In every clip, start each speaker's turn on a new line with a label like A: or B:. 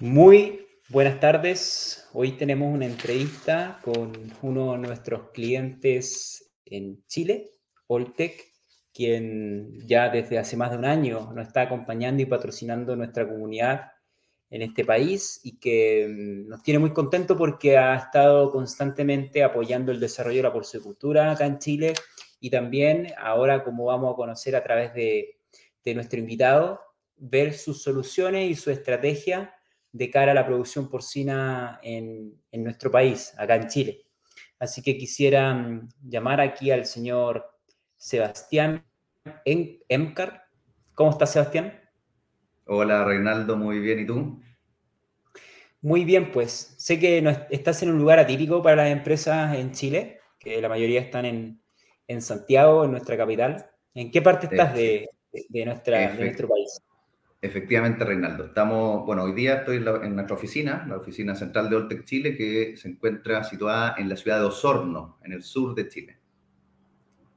A: Muy buenas tardes. Hoy tenemos una entrevista con uno de nuestros clientes en Chile, Oltec, quien ya desde hace más de un año nos está acompañando y patrocinando nuestra comunidad en este país y que mm, nos tiene muy contento porque ha estado constantemente apoyando el desarrollo de la porcicultura acá en Chile y también ahora, como vamos a conocer a través de, de nuestro invitado, ver sus soluciones y su estrategia de cara a la producción porcina en, en nuestro país, acá en Chile. Así que quisiera mm, llamar aquí al señor Sebastián Emcar. ¿Cómo estás, Sebastián?
B: Hola, Reinaldo, muy bien. ¿Y tú?
A: Muy bien, pues sé que no estás en un lugar atípico para las empresas en Chile, que la mayoría están en, en Santiago, en nuestra capital. ¿En qué parte estás de, de, nuestra, de nuestro país?
B: Efectivamente, Reinaldo. Estamos, bueno, hoy día estoy en, nuestra oficina, la oficina central de Oltec Chile, que se encuentra situada en la ciudad de Osorno, en el sur de Chile.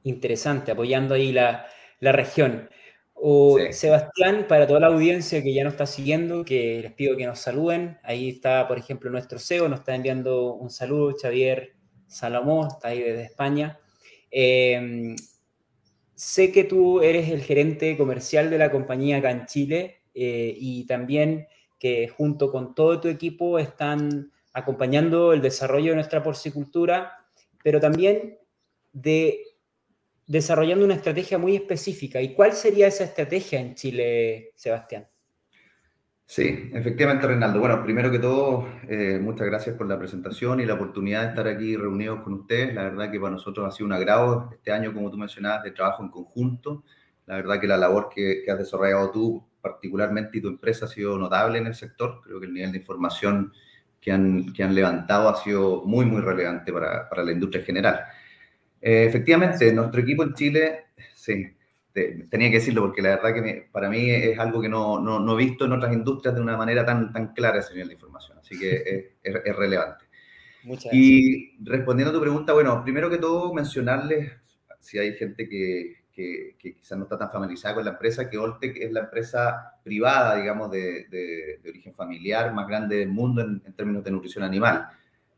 A: Interesante, apoyando ahí la, la región. O Sebastián, para toda la audiencia que ya nos está siguiendo, que les pido que nos saluden. Ahí está, por ejemplo, nuestro CEO, nos está enviando un saludo, Xavier Salomón, está ahí desde España. Eh, sé que tú eres el gerente comercial de la compañía acá en Chile. Eh, y también que junto con todo tu equipo están acompañando el desarrollo de nuestra porcicultura, pero también de desarrollando una estrategia muy específica. ¿Y cuál sería esa estrategia en Chile, Sebastián?
B: Sí, efectivamente, Reinaldo. Bueno, primero que todo, eh, muchas gracias por la presentación y la oportunidad de estar aquí reunidos con ustedes. La verdad que para nosotros ha sido un agrado este año, como tú mencionabas, de trabajo en conjunto. La verdad que la labor que, que has desarrollado tú particularmente y tu empresa ha sido notable en el sector. Creo que el nivel de información que han, que han levantado ha sido muy, muy relevante para, para la industria en general. Eh, efectivamente, nuestro equipo en Chile, sí, tenía que decirlo porque la verdad que para mí es algo que no, no, no, he visto en otras industrias de una manera tan, tan clara ese nivel de información, así que es, es, relevante. Muchas y respondiendo a tu pregunta, bueno, primero que todo mencionarles, si hay gente que, que, quizás no está tan familiarizada con la empresa, que Oltec es la empresa privada, digamos, de, de, origen familiar más grande del mundo en, términos de nutrición animal.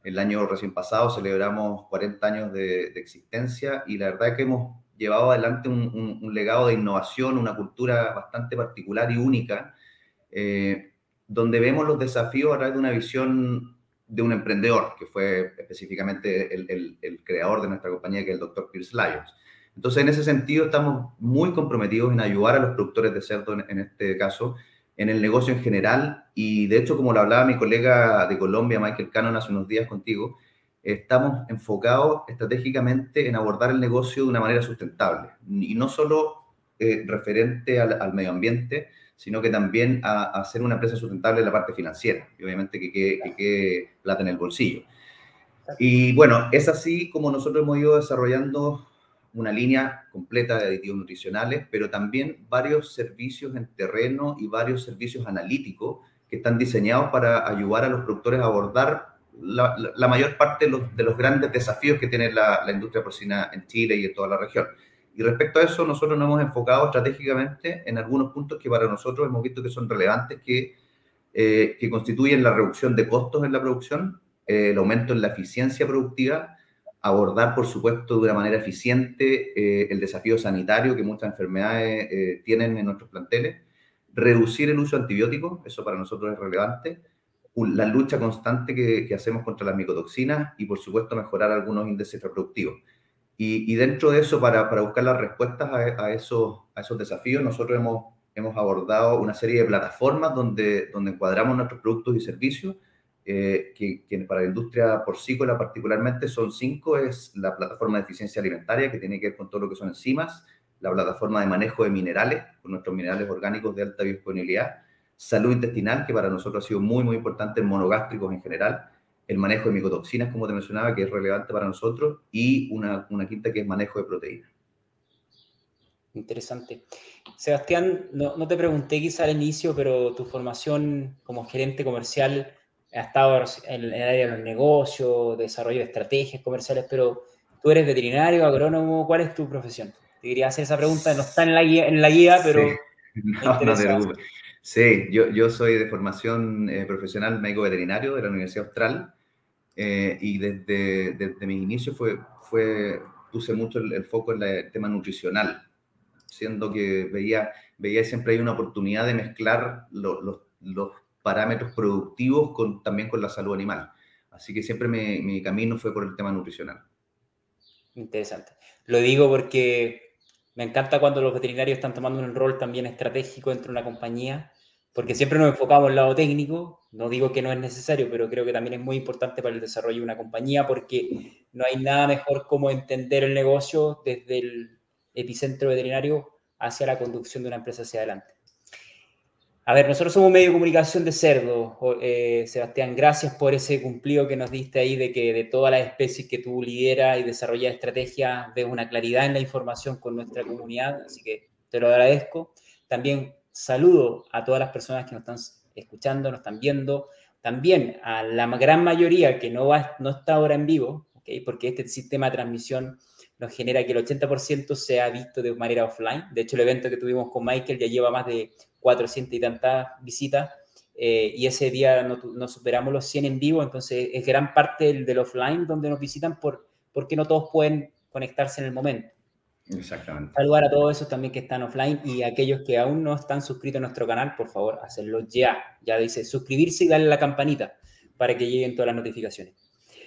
B: El año recién pasado celebramos 40 años de, existencia y la verdad es que hemos llevado adelante un, un, legado de innovación, una cultura bastante particular y única, eh, donde vemos los desafíos a través de una visión de un emprendedor, que fue específicamente el, el, el creador de nuestra compañía, que es el doctor Pierce Lyons. Entonces, en ese sentido, estamos muy comprometidos en ayudar a los productores de cerdo, en, este caso, en el negocio en general. Y de hecho, como lo hablaba mi colega de Colombia, Michael Cannon, hace unos días contigo, estamos enfocados estratégicamente en abordar el negocio de una manera sustentable. Y no solo eh, referente al, medio ambiente, sino que también a, a, ser una empresa sustentable en la parte financiera. Y obviamente que quede que plata en el bolsillo. Y bueno, es así como nosotros hemos ido desarrollando una línea completa de aditivos nutricionales, pero también varios servicios en terreno y varios servicios analíticos que están diseñados para ayudar a los productores a abordar la, mayor parte de los, de los, grandes desafíos que tiene la, la, industria porcina en Chile y en toda la región. Y respecto a eso, nosotros nos hemos enfocado estratégicamente en algunos puntos que para nosotros hemos visto que son relevantes, que, eh, que constituyen la reducción de costos en la producción, eh, el aumento en la eficiencia productiva, abordar, por supuesto, de una manera eficiente eh, el desafío sanitario que muchas enfermedades eh, tienen en nuestros planteles, reducir el uso de antibióticos, eso para nosotros es relevante, la lucha constante que, hacemos contra las micotoxinas y, por supuesto, mejorar algunos índices reproductivos. Y, dentro de eso, para, buscar las respuestas a, a, esos, a esos desafíos, nosotros hemos, hemos abordado una serie de plataformas donde, donde encuadramos nuestros productos y servicios eh, que, para la industria porcícola particularmente son cinco, es la plataforma de eficiencia alimentaria, que tiene que ver con todo lo que son enzimas, la plataforma de manejo de minerales, con nuestros minerales orgánicos de alta biodisponibilidad, salud intestinal, que para nosotros ha sido muy, muy importante monogástricos en general, el manejo de micotoxinas, como te mencionaba, que es relevante para nosotros, y una, una quinta que es manejo de proteínas.
A: Interesante. Sebastián, no, no, te pregunté quizá al inicio, pero tu formación como gerente comercial ha estado en el área de los negocios, desarrollo de estrategias comerciales, pero tú eres veterinario, agrónomo, ¿cuál es tu profesión? Te quería hacer esa pregunta, no está en la guía, en la guía pero
B: No, no te preocupes. Sí, yo, yo soy de formación eh, profesional médico veterinario de la Universidad Austral eh, y desde, desde mis inicios fue, fue, puse mucho el, foco en el tema nutricional, siendo que veía, veía siempre hay una oportunidad de mezclar los, los parámetros productivos con, también con la salud animal. Así que siempre mi, mi camino fue por el tema nutricional.
A: Interesante. Lo digo porque me encanta cuando los veterinarios están tomando un rol también estratégico dentro de una compañía, porque siempre nos enfocamos en el lado técnico. No digo que no es necesario, pero creo que también es muy importante para el desarrollo de una compañía, porque no hay nada mejor como entender el negocio desde el epicentro veterinario hacia la conducción de una empresa hacia adelante. A ver, nosotros somos medio de comunicación de cerdo. Eh, Sebastián, gracias por ese cumplido que nos diste ahí de que de todas las especies que tú lideras y desarrollas estrategias, ves una claridad en la información con nuestra comunidad, así que te lo agradezco. También saludo a todas las personas que nos están escuchando, nos están viendo, también a la gran mayoría que no, va, no está ahora en vivo, ¿okay? porque este sistema de transmisión nos genera que el 80% sea visto de manera offline. De hecho, el evento que tuvimos con Michael ya lleva más de 400 y tantas visitas eh, y ese día no, superamos los 100 en vivo, entonces es gran parte del, offline donde nos visitan por, porque no todos pueden conectarse en el momento.
B: Exactamente.
A: Saludar a todos esos también que están offline y aquellos que aún no están suscritos a nuestro canal, por favor, hacerlo ya. Ya dice suscribirse y darle a la campanita para que lleguen todas las notificaciones.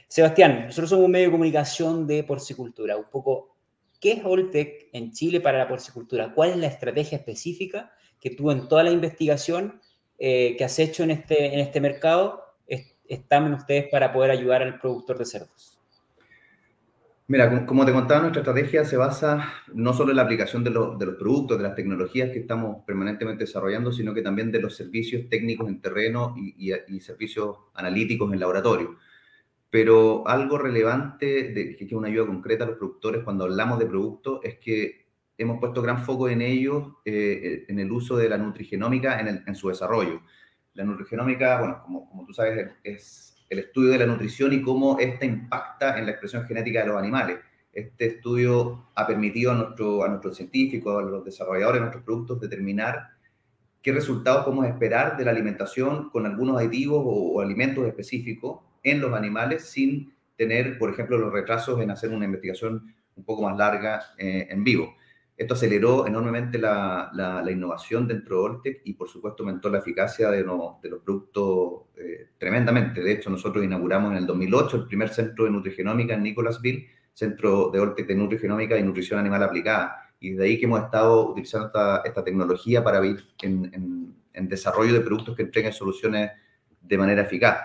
A: Sebastián, nosotros somos un medio de comunicación de porcicultura. Un poco, ¿qué es Oltec en Chile para la porcicultura? ¿Cuál es la estrategia específica que tú en toda la investigación eh, que has hecho en este, en este mercado están ustedes para poder ayudar al productor de cerdos?
B: Mira, como te contaba, nuestra estrategia se basa no solo en la aplicación de, los, de los productos, de las tecnologías que estamos permanentemente desarrollando, sino que también de los servicios técnicos en terreno y, y servicios analíticos en laboratorio pero algo relevante de, que es una ayuda concreta a los productores cuando hablamos de productos es que hemos puesto gran foco en ellos, eh, en el uso de la nutrigenómica en, su desarrollo. La nutrigenómica, bueno, como, como, tú sabes, es el estudio de la nutrición y cómo ésta impacta en la expresión genética de los animales. Este estudio ha permitido a, a nuestros científicos, a los desarrolladores de nuestros productos, determinar qué resultados podemos esperar de la alimentación con algunos aditivos o alimentos específicos en los animales sin tener, por ejemplo, los retrasos en hacer una investigación un poco más larga eh, en vivo. Esto aceleró enormemente la, la, innovación dentro de Oltec y, por supuesto, aumentó la eficacia de, de los productos eh, tremendamente. De hecho, nosotros inauguramos en el 2008 el primer centro de nutrigenómica en Nicholasville, centro de Oltec de nutrigenómica y nutrición animal aplicada. Y de ahí que hemos estado utilizando esta, esta tecnología para ir en, en, en desarrollo de productos que entreguen soluciones de manera eficaz.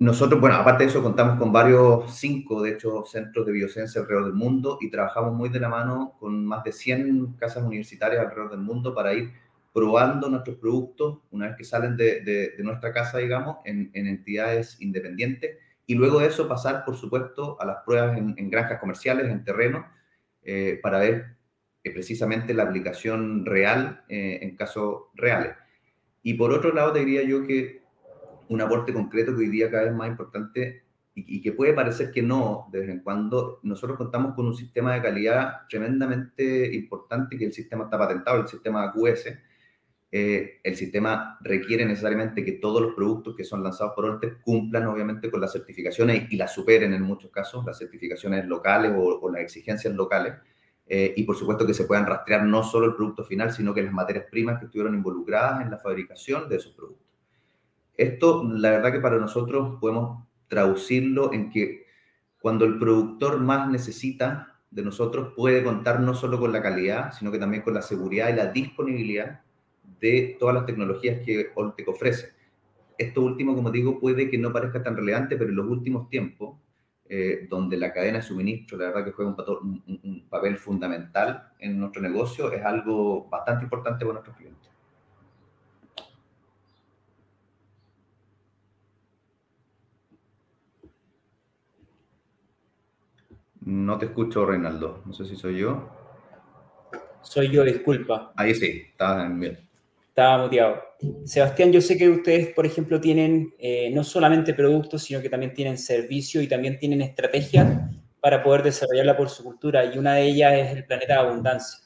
B: Nosotros, bueno, aparte de eso, contamos con varios, cinco, de hecho, centros de biociencia alrededor del mundo y trabajamos muy de la mano con más de 100 casas universitarias alrededor del mundo para ir probando nuestros productos una vez que salen de, de, nuestra casa, digamos, en, en, entidades independientes y luego de eso pasar, por supuesto, a las pruebas en, en granjas comerciales, en terreno, eh, para ver eh, precisamente la aplicación real eh, en casos reales. Y por otro lado, te diría yo que un aporte concreto que hoy día cada vez más importante y, que puede parecer que no de vez en cuando. Nosotros contamos con un sistema de calidad tremendamente importante que el sistema está patentado, el sistema AQS. Eh, el sistema requiere necesariamente que todos los productos que son lanzados por Orte cumplan obviamente con las certificaciones y las superen en muchos casos, las certificaciones locales o, las exigencias locales. Eh, y por supuesto que se puedan rastrear no solo el producto final, sino que las materias primas que estuvieron involucradas en la fabricación de esos productos. Esto, la verdad que para nosotros podemos traducirlo en que cuando el productor más necesita de nosotros puede contar no solo con la calidad, sino que también con la seguridad y la disponibilidad de todas las tecnologías que Oltec ofrece. Esto último, como digo, puede que no parezca tan relevante, pero en los últimos tiempos, eh, donde la cadena de suministro, la verdad que juega un, un papel fundamental en nuestro negocio, es algo bastante importante para nuestros clientes. No te escucho, Reinaldo. No sé si soy yo.
A: Soy yo, disculpa.
B: Ahí sí, estaba bien.
A: Estaba muteado. Sebastián, yo sé que ustedes, por ejemplo, tienen eh, no solamente productos, sino que también tienen servicio y también tienen estrategias para poder desarrollar la porcicultura. Y una de ellas es el planeta de abundancia.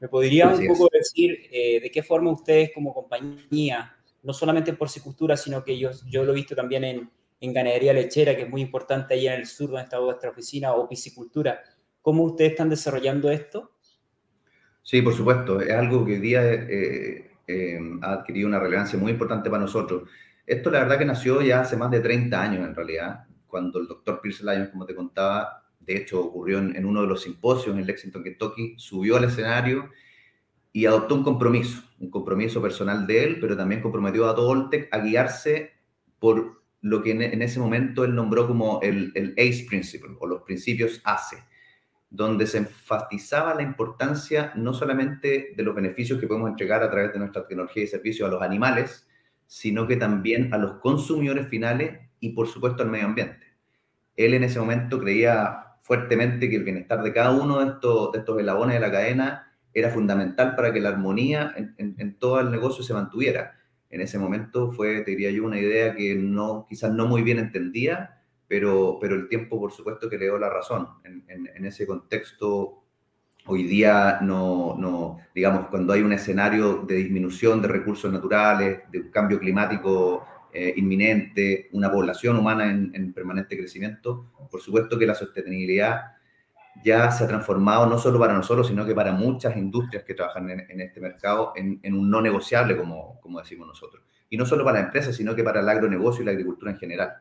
A: ¿Me podría un poco decir eh, de qué forma ustedes como compañía, no solamente en porcicultura, sino que yo, yo lo he visto también en, en ganadería lechera, que es muy importante ahí en el sur donde está vuestra oficina, o piscicultura, ¿cómo ustedes están desarrollando esto?
B: Sí, por supuesto, es algo que hoy día eh, eh, ha adquirido una relevancia muy importante para nosotros. Esto la verdad que nació ya hace más de 30 años en realidad, cuando el doctor Pierce Lyons, como te contaba, de hecho ocurrió en, uno de los simposios en Lexington, Kentucky, subió al escenario y adoptó un compromiso, un compromiso personal de él, pero también comprometió a todo Oltec a guiarse por lo que en, ese momento él nombró como el, el ACE Principle o los principios ACE, donde se enfatizaba la importancia no solamente de los beneficios que podemos entregar a través de nuestra tecnología y servicios a los animales, sino que también a los consumidores finales y por supuesto al medio ambiente. Él en ese momento creía fuertemente que el bienestar de cada uno de estos, de estos eslabones de la cadena era fundamental para que la armonía en, todo el negocio se mantuviera. En ese momento fue, te diría yo, una idea que no, quizás no muy bien entendía, pero, pero el tiempo, por supuesto, que le dio la razón. En, en ese contexto, hoy día, no, no, digamos, cuando hay un escenario de disminución de recursos naturales, de un cambio climático eh, inminente, una población humana en, permanente crecimiento, por supuesto que la sostenibilidad ya se ha transformado no solo para nosotros, sino que para muchas industrias que trabajan en, este mercado en, un no negociable, como, como decimos nosotros. Y no solo para la empresa, sino que para el agronegocio y la agricultura en general.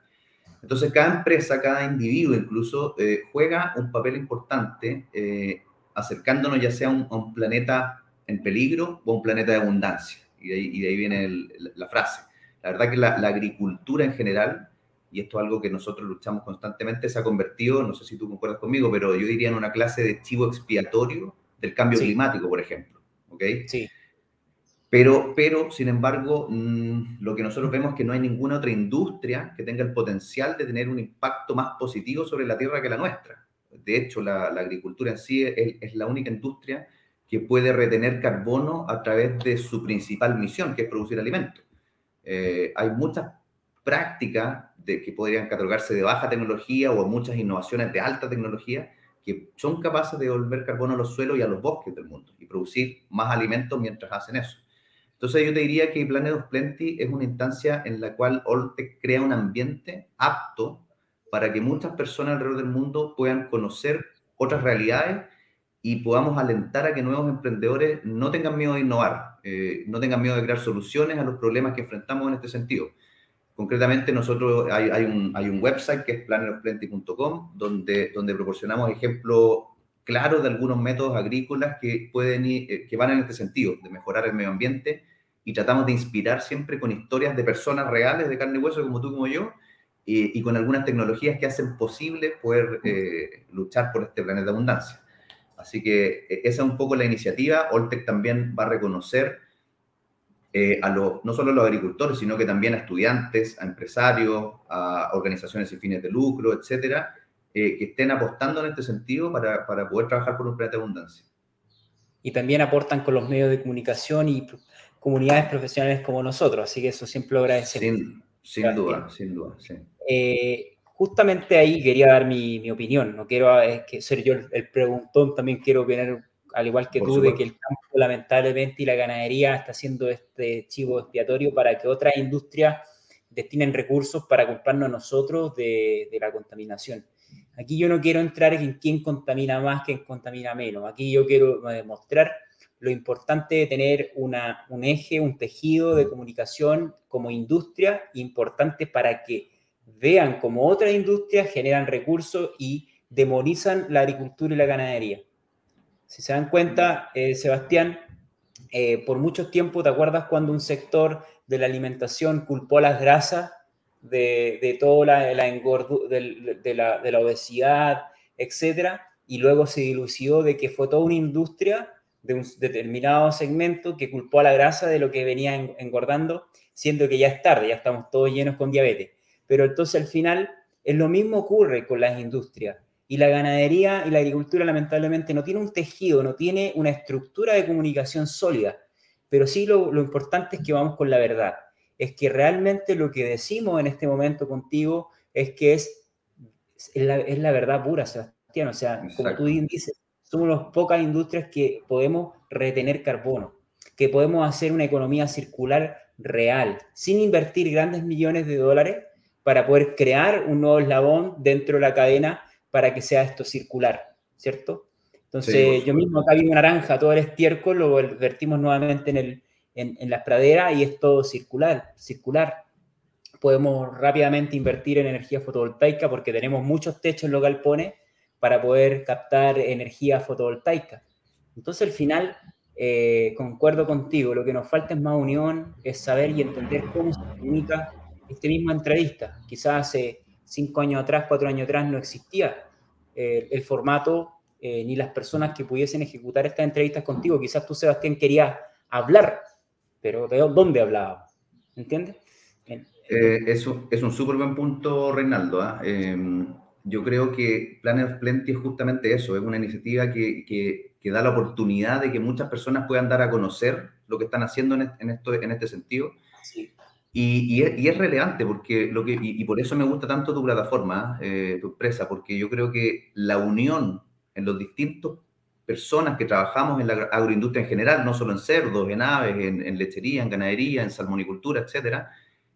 B: Entonces, cada empresa, cada individuo incluso, eh, juega un papel importante eh, acercándonos ya sea a un, planeta en peligro o a un planeta de abundancia. Y de ahí viene la frase. La verdad que la, agricultura en general, y esto es algo que nosotros luchamos constantemente, se ha convertido, no sé si tú concuerdas conmigo, pero yo diría en una clase de chivo expiatorio del cambio climático, por ejemplo. ¿Ok?
A: Sí.
B: Pero, pero, sin embargo, mm, lo que nosotros vemos es que no hay ninguna otra industria que tenga el potencial de tener un impacto más positivo sobre la tierra que la nuestra. De hecho, la, agricultura en sí es, es, la única industria que puede retener carbono a través de su principal misión, que es producir alimentos. Eh, hay muchas prácticas que podrían catalogarse de baja tecnología o muchas innovaciones de alta tecnología que son capaces de devolver carbono a los suelos y a los bosques del mundo y producir más alimentos mientras hacen eso. Entonces yo te diría que Planet of Plenty es una instancia en la cual Oltec crea un ambiente apto para que muchas personas alrededor del mundo puedan conocer otras realidades y podamos alentar a que nuevos emprendedores no tengan miedo de innovar, eh, no tengan miedo de crear soluciones a los problemas que enfrentamos en este sentido. Concretamente, nosotros hay, hay, un, hay un website que es planetofplenty.com, donde, donde proporcionamos ejemplos claros de algunos métodos agrícolas que, pueden eh, que van en este sentido, de mejorar el medio ambiente, y tratamos de inspirar siempre con historias de personas reales de carne y hueso, como tú, como yo, y, y con algunas tecnologías que hacen posible poder eh, luchar por este planeta de abundancia. Así que e, esa es un poco la iniciativa. Oltec también va a reconocer eh, a los, no solo a los agricultores, sino que también a estudiantes, a empresarios, a organizaciones sin fines de lucro, etcétera, eh, que estén apostando en este sentido para, para, poder trabajar por un planeta de abundancia.
A: Y también aportan con los medios de comunicación y comunidades profesionales como nosotros, así que eso siempre lo agradecemos.
B: Sin, sin duda, sin duda, sí.
A: Eh, justamente ahí quería dar mi, opinión. No quiero eh, ser yo el, preguntón, también quiero opinar, al igual que tú, de que el campo lamentablemente y la ganadería está haciendo este chivo expiatorio para que otras industrias destinen recursos para culparnos a nosotros de, la contaminación. Aquí yo no quiero entrar en quién contamina más, quién contamina menos. Aquí yo quiero demostrar lo importante de tener una, un eje, un tejido de comunicación como industria importante para que vean como otras industrias generan recursos y demonizan la agricultura y la ganadería. Si se dan cuenta, eh, Sebastián, eh, por mucho tiempo, ¿te acuerdas cuando un sector de la alimentación culpó las grasas de, de toda la, la de, la, de, la, obesidad, etcétera? Y luego se dilució de que fue toda una industria de un determinado segmento que culpó a la grasa de lo que venía engordando, siendo que ya es tarde, ya estamos todos llenos con diabetes. Pero entonces al final es lo mismo ocurre con las industrias. Y la ganadería y la agricultura lamentablemente no tiene un tejido, no tiene una estructura de comunicación sólida. Pero sí lo, importante es que vamos con la verdad. Es que realmente lo que decimos en este momento contigo es que es, es, la, verdad pura, Sebastián. O sea, como tú dices, somos las pocas industrias que podemos retener carbono, que podemos hacer una economía circular real, sin invertir grandes millones de dólares para poder crear un nuevo eslabón dentro de la cadena para que sea esto circular, ¿cierto? Entonces, yo mismo acá vi una naranja, todo el estiércol lo vertimos nuevamente en, el, en, las praderas y es todo circular, circular. Podemos rápidamente invertir en energía fotovoltaica porque tenemos muchos techos en los galpones para poder captar energía fotovoltaica. Entonces, al final, eh, concuerdo contigo, lo que nos falta es más unión, es saber y entender cómo se comunica este mismo entrevista. Quizás hace cinco años atrás, cuatro años atrás no existía eh, el formato eh, ni las personas que pudiesen ejecutar estas entrevistas contigo. Quizás tú, Sebastián, querías hablar, pero ¿de dónde hablaba? ¿Entiendes?
B: Eh, eso es un súper buen punto, Reinaldo. ¿ah? Yo creo que Planet of Plenty es justamente eso, es una iniciativa que, que, da la oportunidad de que muchas personas puedan dar a conocer lo que están haciendo en, esto, en este sentido. Sí. Y, es, relevante porque lo que, y, por eso me gusta tanto tu plataforma, eh, tu empresa, porque yo creo que la unión en los distintos personas que trabajamos en la agroindustria en general, no solo en cerdos, en aves, en, lechería, en ganadería, en salmonicultura, etcétera,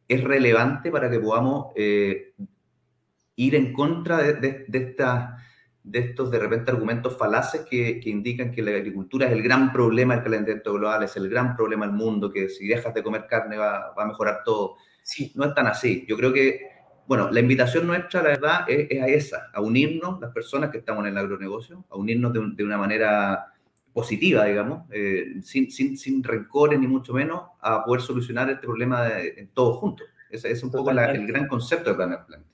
B: es relevante para que podamos eh, ir en contra de esta de estos de repente argumentos falaces que, que, indican que la agricultura es el gran problema del calentamiento global, es el gran problema del mundo, que si dejas de comer carne va, va a mejorar todo. Sí. No es tan así. Yo creo que, bueno, la invitación nuestra, la verdad, es, a esa, a unirnos, las personas que estamos en el agronegocio, a unirnos de, de una manera positiva, digamos, eh, sin, sin, sin, rencores ni mucho menos, a poder solucionar este problema de, en todos juntos. Ese es un poco la, el gran concepto de Planet Planet.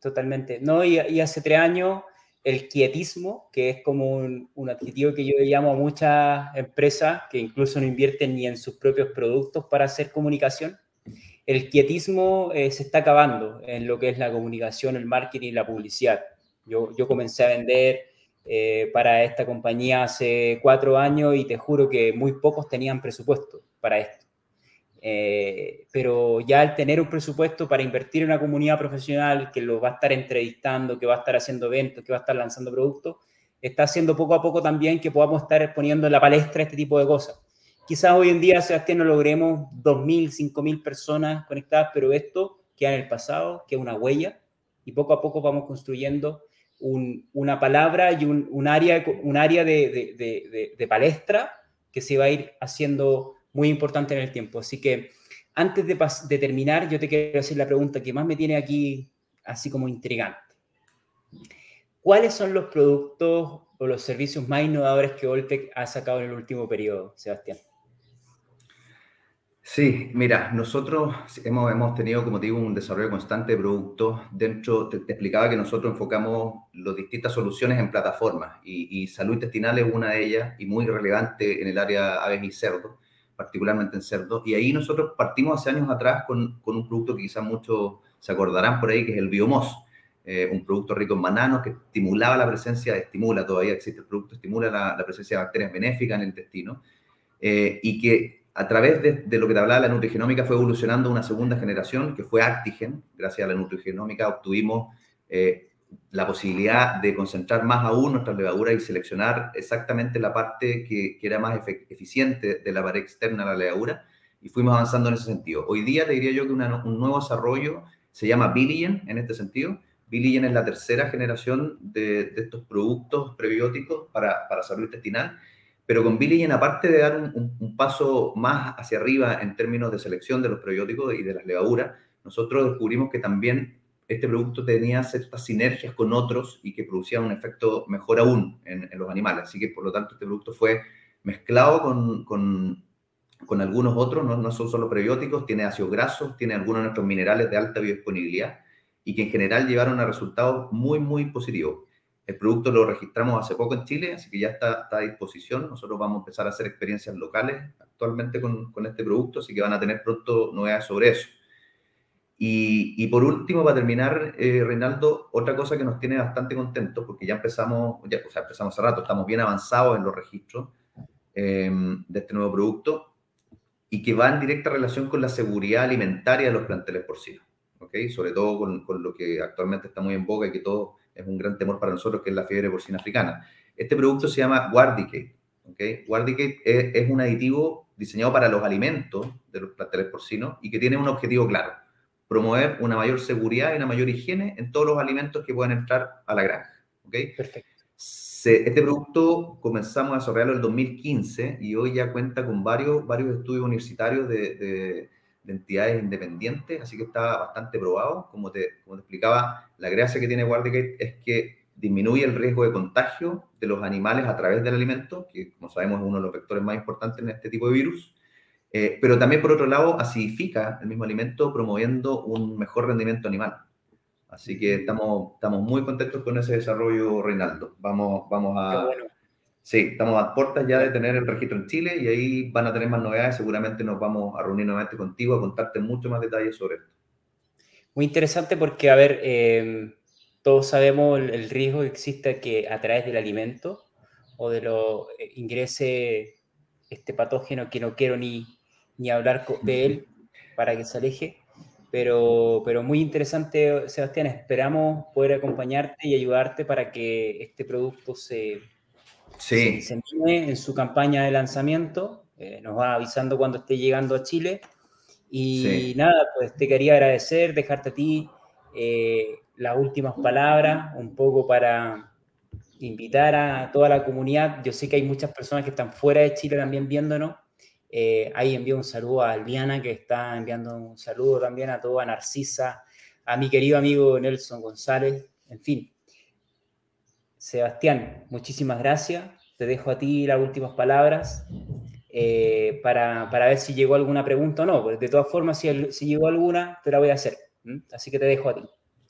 A: Totalmente. No, y, y hace tres años el quietismo, que es como un, adjetivo que yo llamo a muchas empresas que incluso no invierten ni en sus propios productos para hacer comunicación. El quietismo eh, se está acabando en lo que es la comunicación, el marketing y la publicidad. Yo, yo comencé a vender eh, para esta compañía hace cuatro años y te juro que muy pocos tenían presupuesto para esto. Eh, pero ya al tener un presupuesto para invertir en una comunidad profesional que lo va a estar entrevistando, que va a estar haciendo eventos, que va a estar lanzando productos, está haciendo poco a poco también que podamos estar poniendo en la palestra este tipo de cosas. Quizás hoy en día, Sebastián, no logremos 2.000, 5.000 personas conectadas, pero esto queda en el pasado, queda una huella, y poco a poco vamos construyendo una palabra y un, área, un área de, de, de palestra que se va a ir haciendo muy importante en el tiempo. Así que antes de, terminar, yo te quiero hacer la pregunta que más me tiene aquí así como intrigante. ¿Cuáles son los productos o los servicios más innovadores que Oltec ha sacado en el último periodo, Sebastián?
B: Sí, mira, nosotros hemos, hemos tenido, como te digo, un desarrollo constante de productos. Dentro, te, explicaba que nosotros enfocamos las distintas soluciones en plataformas y, y, salud intestinal es una de ellas y muy relevante en el área aves y cerdos particularmente en cerdo. Y ahí nosotros partimos hace años atrás con, con un producto que quizás muchos se acordarán por ahí, que es el Biomos, eh, un producto rico en bananos que estimulaba la presencia, estimula, todavía existe el producto, estimula la, presencia de bacterias benéficas en el intestino, eh, y que a través de, de, lo que te hablaba la nutrigenómica fue evolucionando una segunda generación, que fue Actigen. Gracias a la nutrigenómica obtuvimos eh, la posibilidad de concentrar más aún nuestras levaduras y seleccionar exactamente la parte que, que era más eficiente de la pared externa de la levadura y fuimos avanzando en ese sentido. Hoy día te diría yo que un nuevo desarrollo se llama Billigen en este sentido. Billigen es la tercera generación de, de estos productos prebióticos para, para, salud intestinal, pero con Billigen, aparte de dar un, un, paso más hacia arriba en términos de selección de los prebióticos y de las levaduras, nosotros descubrimos que también este producto tenía ciertas sinergias con otros y que producía un efecto mejor aún en, los animales. Así que, por lo tanto, este producto fue mezclado con, con, algunos otros, no, no, son solo prebióticos, tiene ácidos grasos, tiene algunos de nuestros minerales de alta biodisponibilidad y que en general llevaron a resultados muy, muy positivos. El producto lo registramos hace poco en Chile, así que ya está, está a disposición. Nosotros vamos a empezar a hacer experiencias locales actualmente con, con este producto, así que van a tener pronto novedades sobre eso. Y, por último, para terminar, eh, Reinaldo, otra cosa que nos tiene bastante contentos, porque ya empezamos, ya, o sea, empezamos hace rato, estamos bien avanzados en los registros em, de este nuevo producto y que va en directa relación con la seguridad alimentaria de los planteles porcinos, ¿ok? Sobre todo con, con, lo que actualmente está muy en boga y que todo es un gran temor para nosotros, que es la fiebre porcina africana. Este producto se llama Guardicate. ¿okay? Guardicate es, un aditivo diseñado para los alimentos de los planteles porcinos y que tiene un objetivo claro, promover una mayor seguridad y una mayor higiene en todos los alimentos que puedan entrar a la granja. ¿okay? Perfecto. este producto comenzamos a desarrollarlo en el 2015 y hoy ya cuenta con varios, varios estudios universitarios de de entidades independientes, así que está bastante probado. Como te, como te explicaba, la gracia que tiene Guardicate es que disminuye el riesgo de contagio de los animales a través del alimento, que como sabemos es uno de los vectores más importantes en este tipo de virus, eh, pero también por otro lado acidifica el mismo alimento promoviendo un mejor rendimiento animal. Así que estamos, estamos muy contentos con ese desarrollo, Reinaldo. Vamos, vamos a, Sí, estamos a puertas ya de tener el registro en Chile y ahí van a tener más novedades. Seguramente nos vamos a reunir nuevamente contigo a contarte mucho más detalles sobre esto.
A: Muy interesante porque, a ver, em, todos sabemos el, riesgo que existe que a través del alimento o de lo eh, ingrese este patógeno que no quiero ni, ni hablar de él para que se aleje. Pero, pero muy interesante, Sebastián. Esperamos poder acompañarte y ayudarte para que este producto se,
B: sí.
A: se, en su campaña de lanzamiento. Eh, nos va avisando cuando esté llegando a Chile. Y nada, pues te quería agradecer, dejarte a ti eh, las últimas palabras, un poco para invitar a toda la comunidad. Yo sé que hay muchas personas que están fuera de Chile también viéndonos. Eh, ahí envío un saludo a Albiana, que está enviando un saludo también a toda Narcisa, a mi querido amigo Nelson González, en fin, Sebastián, muchísimas gracias. Te dejo a ti las últimas palabras eh, para, ver si llegó alguna pregunta o no. Pues de todas formas, si, si llegó alguna, te la voy a hacer. Así que te dejo a ti.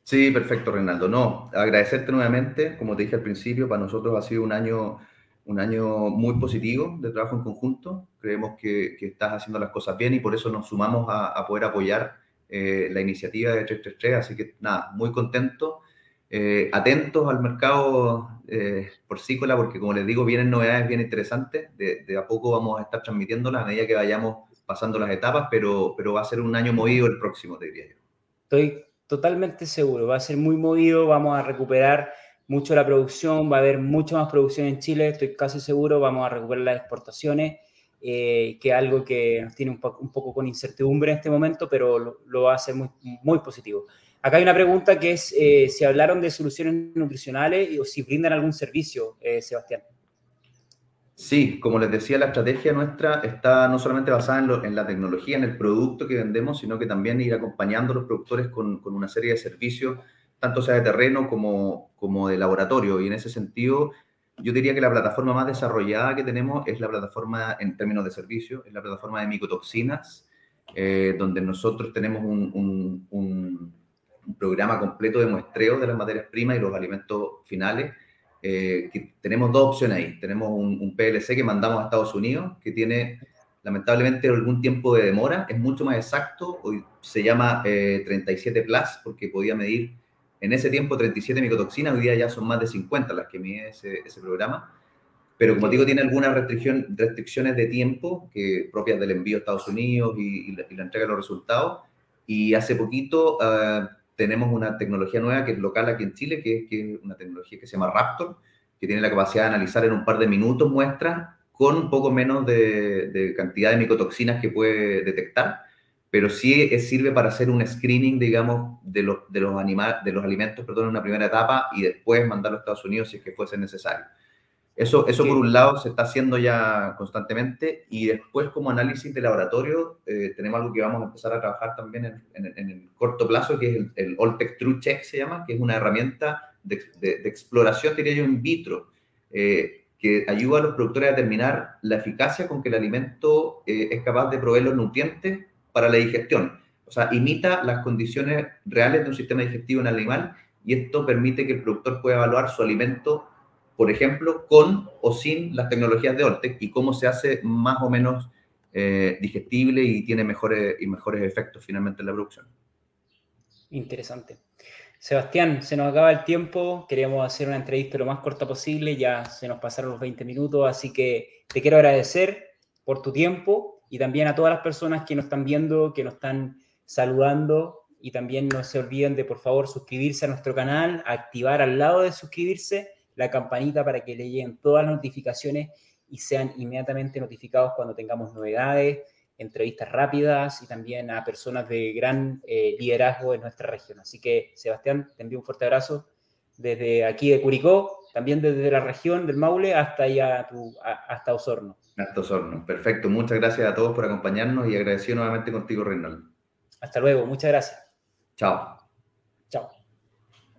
B: Sí, perfecto, Reinaldo. No, agradecerte nuevamente. Como te dije al principio, para nosotros ha sido un año, un año muy positivo de trabajo en conjunto. Creemos que, estás haciendo las cosas bien y por eso nos sumamos a, poder apoyar eh, la iniciativa de 333. Así que nada, muy contento eh, atentos al mercado eh, porcícola, porque como les digo, vienen novedades bien interesantes. De, a poco vamos a estar transmitiéndolas a medida que vayamos pasando las etapas, pero, pero va a ser un año movido el próximo, te diría yo.
A: Estoy totalmente seguro, va a ser muy movido, vamos a recuperar mucho la producción, va a haber mucha más producción en Chile, estoy casi seguro, vamos a recuperar las exportaciones, eh, que es algo que nos tiene un, poco con incertidumbre en este momento, pero lo, lo va a muy, muy positivo. Acá hay una pregunta que es eh, si hablaron de soluciones nutricionales o si brindan algún servicio, eh, Sebastián.
B: Sí, como les decía, la estrategia nuestra está no solamente basada en, la tecnología, en el producto que vendemos, sino que también ir acompañando a los productores con, una serie de servicios, tanto sea de terreno como, como de laboratorio. Y en ese sentido, yo diría que la plataforma más desarrollada que tenemos es la plataforma en términos de servicio, es la plataforma de micotoxinas, eh, donde nosotros tenemos un un programa completo de muestreo de las materias primas y los alimentos finales. Eh, que tenemos dos opciones ahí. Tenemos un, PLC que mandamos a Estados Unidos, que tiene lamentablemente algún tiempo de demora, es mucho más exacto, hoy se llama 37 eh, Plus, porque podía medir en ese tiempo 37 micotoxinas, hoy día ya son más de 50 las que mide ese, programa, pero como digo, tiene algunas restricciones de tiempo que, propias del envío a Estados Unidos y, la, entrega de los resultados, y hace poquito uh, tenemos una tecnología nueva que es local aquí en Chile, que es, una tecnología que se llama Raptor, que tiene la capacidad de analizar en un par de minutos muestras con poco menos de, cantidad de micotoxinas que puede detectar, pero sí sirve para hacer un screening, digamos, de los, de los, de los alimentos perdón, en una primera etapa y después mandarlo a Estados Unidos si es que fuese necesario. Eso, eso por un lado se está haciendo ya constantemente y después como análisis de laboratorio eh, tenemos algo que vamos a empezar a trabajar también en, en, el corto plazo, que es el, el Alltech True Check se llama, que es una herramienta de, de, exploración, diría yo, in vitro, eh, que ayuda a los productores a determinar la eficacia con que el alimento eh, es capaz de proveer los nutrientes para la digestión. O sea, imita las condiciones reales de un sistema digestivo en el animal y esto permite que el productor pueda evaluar su alimento por ejemplo, con o sin las tecnologías de Oltec y cómo se hace más o menos eh, digestible y tiene mejores, y mejores efectos finalmente en la producción.
A: Interesante. Sebastián, se nos acaba el tiempo, queríamos hacer una entrevista lo más corta posible, ya se nos pasaron los 20 minutos, así que te quiero agradecer por tu tiempo y también a todas las personas que nos están viendo, que nos están saludando y también no se olviden de por favor suscribirse a nuestro canal, activar al lado de suscribirse la campanita para que le lleguen todas las notificaciones y sean inmediatamente notificados cuando tengamos novedades, entrevistas rápidas y también a personas de gran eh, liderazgo en nuestra región. Así que, Sebastián, te envío un fuerte abrazo desde aquí de Curicó, también desde la región del Maule hasta allá tu, hasta Osorno.
B: Hasta Osorno, perfecto. Muchas gracias a todos por acompañarnos y agradecido nuevamente contigo, Reinaldo.
A: Hasta luego, muchas gracias.
B: Chao.
A: Chao.